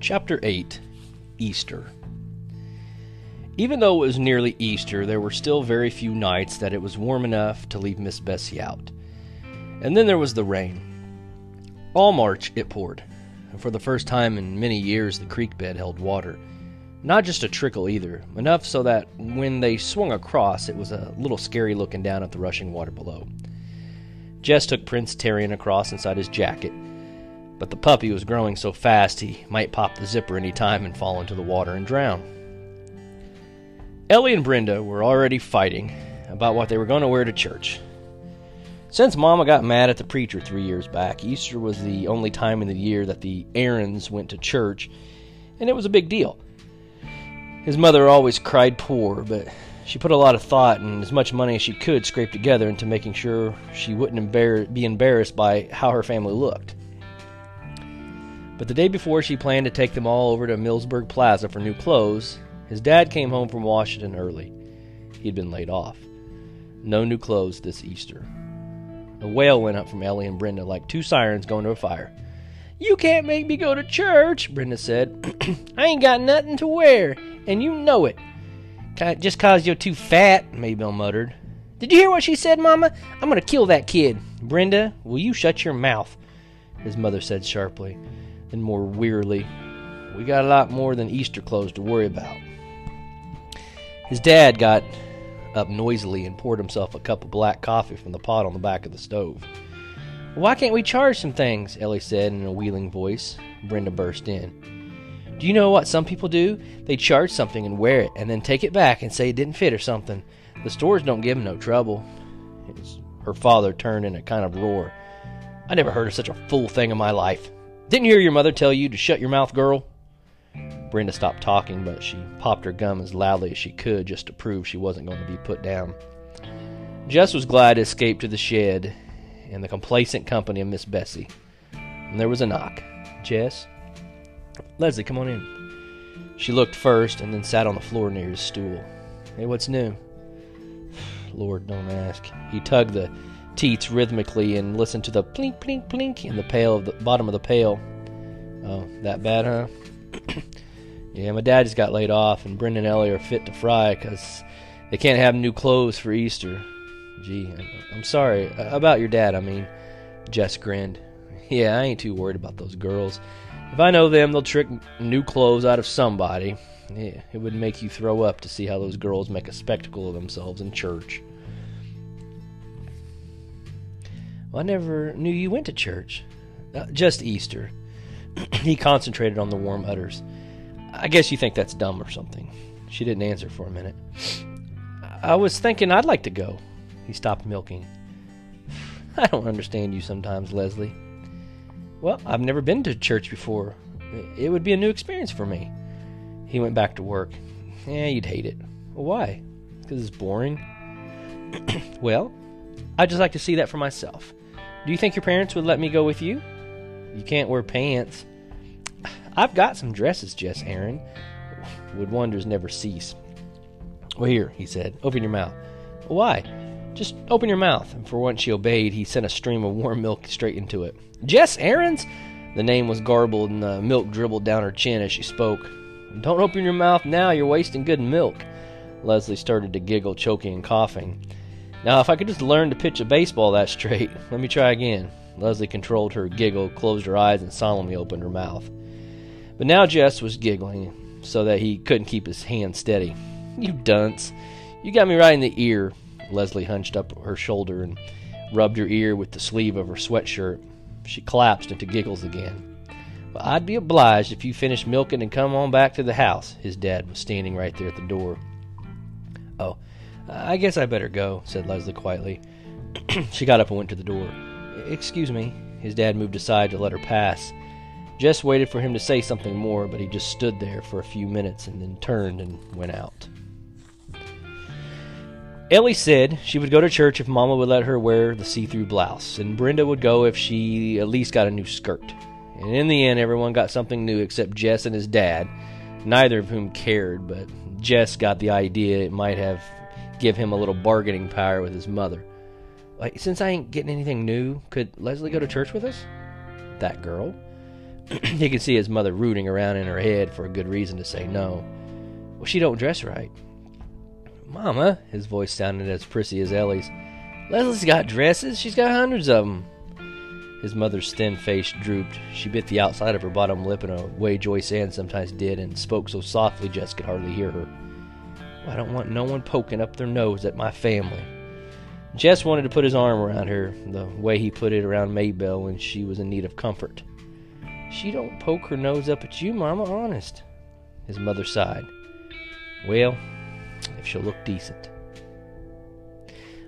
Chapter 8 Easter Even though it was nearly Easter, there were still very few nights that it was warm enough to leave Miss Bessie out. And then there was the rain. All March it poured, and for the first time in many years the creek bed held water. Not just a trickle either, enough so that when they swung across it was a little scary looking down at the rushing water below. Jess took Prince Terrien across inside his jacket but the puppy was growing so fast he might pop the zipper any time and fall into the water and drown. Ellie and Brenda were already fighting about what they were going to wear to church. Since Mama got mad at the preacher three years back, Easter was the only time in the year that the Aarons went to church, and it was a big deal. His mother always cried poor, but she put a lot of thought and as much money as she could scrape together into making sure she wouldn't embar- be embarrassed by how her family looked. But the day before she planned to take them all over to Millsburg Plaza for new clothes, his dad came home from Washington early. He'd been laid off. No new clothes this Easter. A wail went up from Ellie and Brenda like two sirens going to a fire. You can't make me go to church, Brenda said. I ain't got nothing to wear, and you know it. Just cause you're too fat, Maybelle muttered. Did you hear what she said, Mama? I'm gonna kill that kid. Brenda, will you shut your mouth? His mother said sharply and more wearily, We got a lot more than Easter clothes to worry about. His dad got up noisily and poured himself a cup of black coffee from the pot on the back of the stove. Why can't we charge some things? Ellie said in a wheeling voice. Brenda burst in. Do you know what some people do? They charge something and wear it, and then take it back and say it didn't fit or something. The stores don't give them no trouble. Her father turned in a kind of roar. I never heard of such a fool thing in my life. Didn't hear your mother tell you to shut your mouth, girl? Brenda stopped talking, but she popped her gum as loudly as she could just to prove she wasn't going to be put down. Jess was glad to escape to the shed in the complacent company of Miss Bessie. And there was a knock. Jess? Leslie, come on in. She looked first and then sat on the floor near his stool. Hey, what's new? Lord, don't ask. He tugged the teats rhythmically and listen to the plink, plink, plink in the pail of the bottom of the pail. Oh, that bad, huh? yeah, my dad just got laid off, and Brenda and Ellie are fit to fry because they can't have new clothes for Easter. Gee, I'm sorry about your dad. I mean, Jess grinned. Yeah, I ain't too worried about those girls. If I know them, they'll trick new clothes out of somebody. Yeah, it would make you throw up to see how those girls make a spectacle of themselves in church. Well, I never knew you went to church. Uh, just Easter. he concentrated on the warm udders. I guess you think that's dumb or something. She didn't answer for a minute. I was thinking I'd like to go. He stopped milking. I don't understand you sometimes, Leslie. Well, I've never been to church before. It would be a new experience for me. He went back to work. Yeah, you'd hate it. Well, why? Because it's boring. well, I'd just like to see that for myself. Do you think your parents would let me go with you? You can't wear pants. I've got some dresses, Jess Aaron. Would wonders never cease? Well, here, he said, open your mouth. Why? Just open your mouth. And for once she obeyed, he sent a stream of warm milk straight into it. Jess Aaron's? The name was garbled and the milk dribbled down her chin as she spoke. Don't open your mouth now, you're wasting good milk. Leslie started to giggle, choking and coughing. Now, if I could just learn to pitch a baseball that straight, let me try again. Leslie controlled her giggle, closed her eyes, and solemnly opened her mouth. But now Jess was giggling so that he couldn't keep his hand steady. You dunce. You got me right in the ear. Leslie hunched up her shoulder and rubbed her ear with the sleeve of her sweatshirt. She collapsed into giggles again. Well, I'd be obliged if you finished milking and come on back to the house. His dad was standing right there at the door. Oh, I guess I better go, said Leslie quietly. she got up and went to the door. Excuse me. His dad moved aside to let her pass. Jess waited for him to say something more, but he just stood there for a few minutes and then turned and went out. Ellie said she would go to church if Mama would let her wear the see through blouse, and Brenda would go if she at least got a new skirt. And in the end, everyone got something new except Jess and his dad, neither of whom cared, but Jess got the idea it might have give him a little bargaining power with his mother. Like, since I ain't getting anything new, could Leslie go to church with us? That girl? he could see his mother rooting around in her head for a good reason to say no. Well, she don't dress right. Mama, his voice sounded as prissy as Ellie's. Leslie's got dresses. She's got hundreds of them. His mother's thin face drooped. She bit the outside of her bottom lip in a way Joyce Ann sometimes did and spoke so softly Jess could hardly hear her. I don't want no one poking up their nose at my family. Jess wanted to put his arm around her, the way he put it around Maybelle when she was in need of comfort. She don't poke her nose up at you, Mama, honest. His mother sighed. Well, if she'll look decent.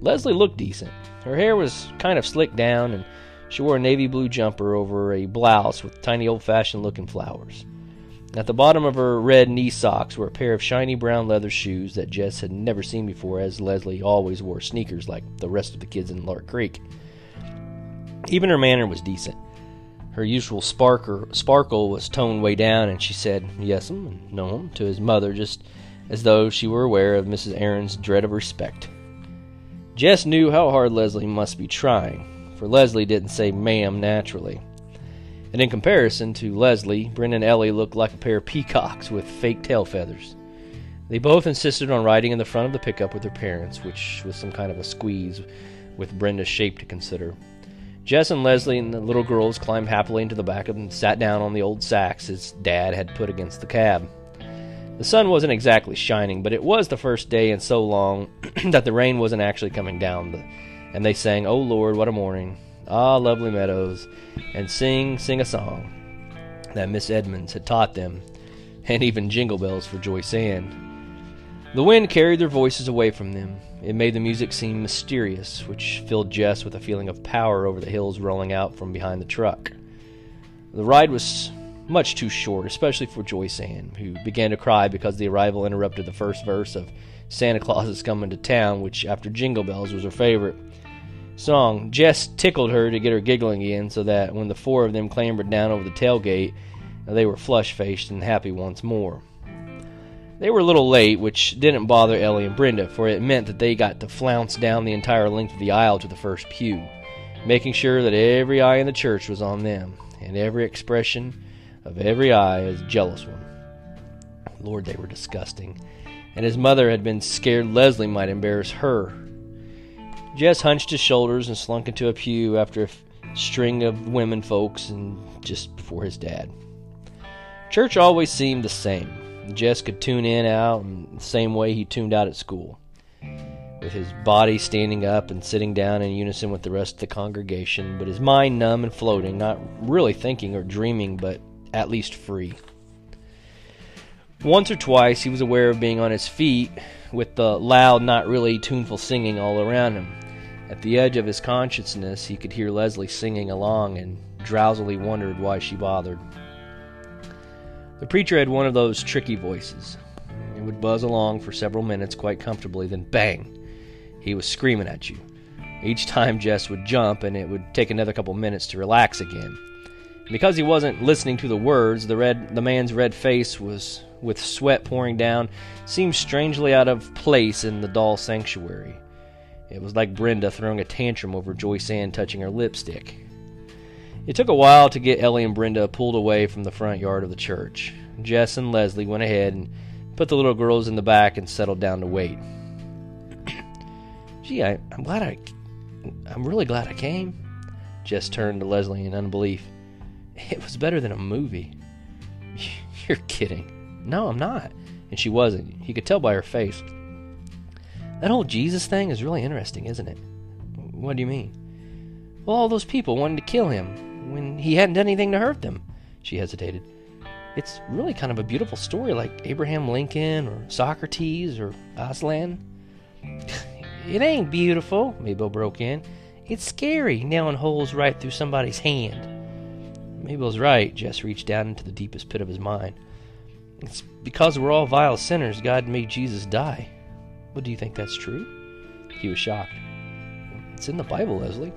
Leslie looked decent. Her hair was kind of slicked down, and she wore a navy blue jumper over a blouse with tiny old fashioned looking flowers. At the bottom of her red knee socks were a pair of shiny brown leather shoes that Jess had never seen before, as Leslie always wore sneakers like the rest of the kids in Lark Creek. Even her manner was decent. Her usual sparker, sparkle was toned way down, and she said yes'm and no'm to his mother, just as though she were aware of Mrs. Aaron's dread of respect. Jess knew how hard Leslie must be trying, for Leslie didn't say ma'am naturally. And in comparison to Leslie, Brenda and Ellie looked like a pair of peacocks with fake tail feathers. They both insisted on riding in the front of the pickup with their parents, which was some kind of a squeeze with Brenda's shape to consider. Jess and Leslie and the little girls climbed happily into the back and sat down on the old sacks his dad had put against the cab. The sun wasn't exactly shining, but it was the first day in so long that the rain wasn't actually coming down. And they sang, Oh Lord, what a morning. Ah, lovely meadows, and sing, sing a song that Miss Edmonds had taught them, and even jingle bells for Joyce Ann. The wind carried their voices away from them. It made the music seem mysterious, which filled Jess with a feeling of power over the hills rolling out from behind the truck. The ride was much too short, especially for Joyce Ann, who began to cry because the arrival interrupted the first verse of Santa Claus is Coming to Town, which, after Jingle Bells, was her favorite song. Jess tickled her to get her giggling again, so that when the four of them clambered down over the tailgate, they were flush faced and happy once more. They were a little late, which didn't bother Ellie and Brenda, for it meant that they got to flounce down the entire length of the aisle to the first pew, making sure that every eye in the church was on them, and every expression of every eye a jealous one. Lord, they were disgusting, and his mother had been scared Leslie might embarrass her Jess hunched his shoulders and slunk into a pew after a f- string of women folks and just before his dad. Church always seemed the same. Jess could tune in out in the same way he tuned out at school, with his body standing up and sitting down in unison with the rest of the congregation, but his mind numb and floating, not really thinking or dreaming, but at least free. Once or twice he was aware of being on his feet with the loud, not really tuneful singing all around him. At the edge of his consciousness, he could hear Leslie singing along and drowsily wondered why she bothered. The preacher had one of those tricky voices. It would buzz along for several minutes quite comfortably, then bang! He was screaming at you. Each time Jess would jump, and it would take another couple minutes to relax again. Because he wasn't listening to the words, the red the man's red face was with sweat pouring down seemed strangely out of place in the doll sanctuary. It was like Brenda throwing a tantrum over Joyce Ann touching her lipstick. It took a while to get Ellie and Brenda pulled away from the front yard of the church. Jess and Leslie went ahead and put the little girls in the back and settled down to wait. Gee, I, am glad I. I'm really glad I came. Jess turned to Leslie in unbelief. It was better than a movie. You're kidding. No, I'm not. And she wasn't. He could tell by her face. That whole Jesus thing is really interesting, isn't it? What do you mean? Well, all those people wanted to kill him when he hadn't done anything to hurt them. She hesitated. It's really kind of a beautiful story, like Abraham Lincoln or Socrates or Aslan. it ain't beautiful, Mabel broke in. It's scary, nailing holes right through somebody's hand. Mabel's right. Jess reached down into the deepest pit of his mind. It's because we're all vile sinners God made Jesus die. Well, do you think that's true? He was shocked. It's in the Bible, Leslie.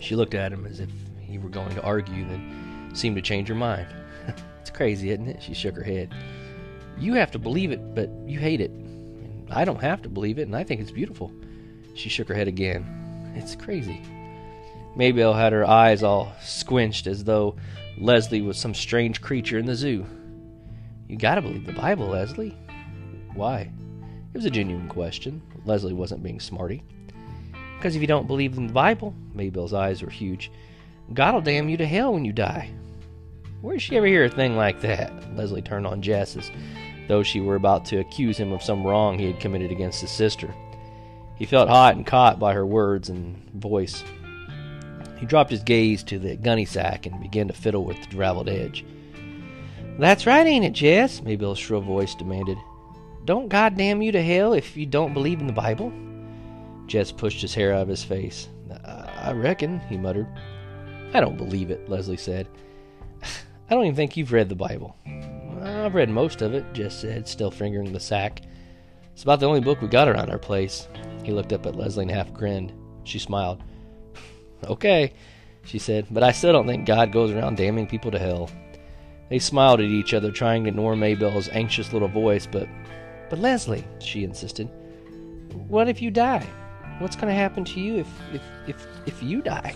She looked at him as if he were going to argue, then seemed to change her mind. it's crazy, isn't it? She shook her head. You have to believe it, but you hate it. I don't have to believe it, and I think it's beautiful. She shook her head again. It's crazy. Maybelle had her eyes all squinched as though Leslie was some strange creature in the zoo. You gotta believe the Bible, Leslie. Why? It was a genuine question. Leslie wasn't being smarty. Because if you don't believe in the Bible, Maybelle's eyes were huge, God'll damn you to hell when you die. Where did she ever hear a thing like that? Leslie turned on Jess as though she were about to accuse him of some wrong he had committed against his sister. He felt hot and caught by her words and voice. He dropped his gaze to the gunny sack and began to fiddle with the raveled edge. That's right, ain't it, Jess? Maybelle's shrill voice demanded. Don't God damn you to hell if you don't believe in the Bible? Jess pushed his hair out of his face. I reckon, he muttered. I don't believe it, Leslie said. I don't even think you've read the Bible. I've read most of it, Jess said, still fingering the sack. It's about the only book we got around our place. He looked up at Leslie and half grinned. She smiled. okay, she said, but I still don't think God goes around damning people to hell. They smiled at each other, trying to ignore Maybelle's anxious little voice, but. But Leslie, she insisted, what if you die? What's going to happen to you if, if, if, if you die?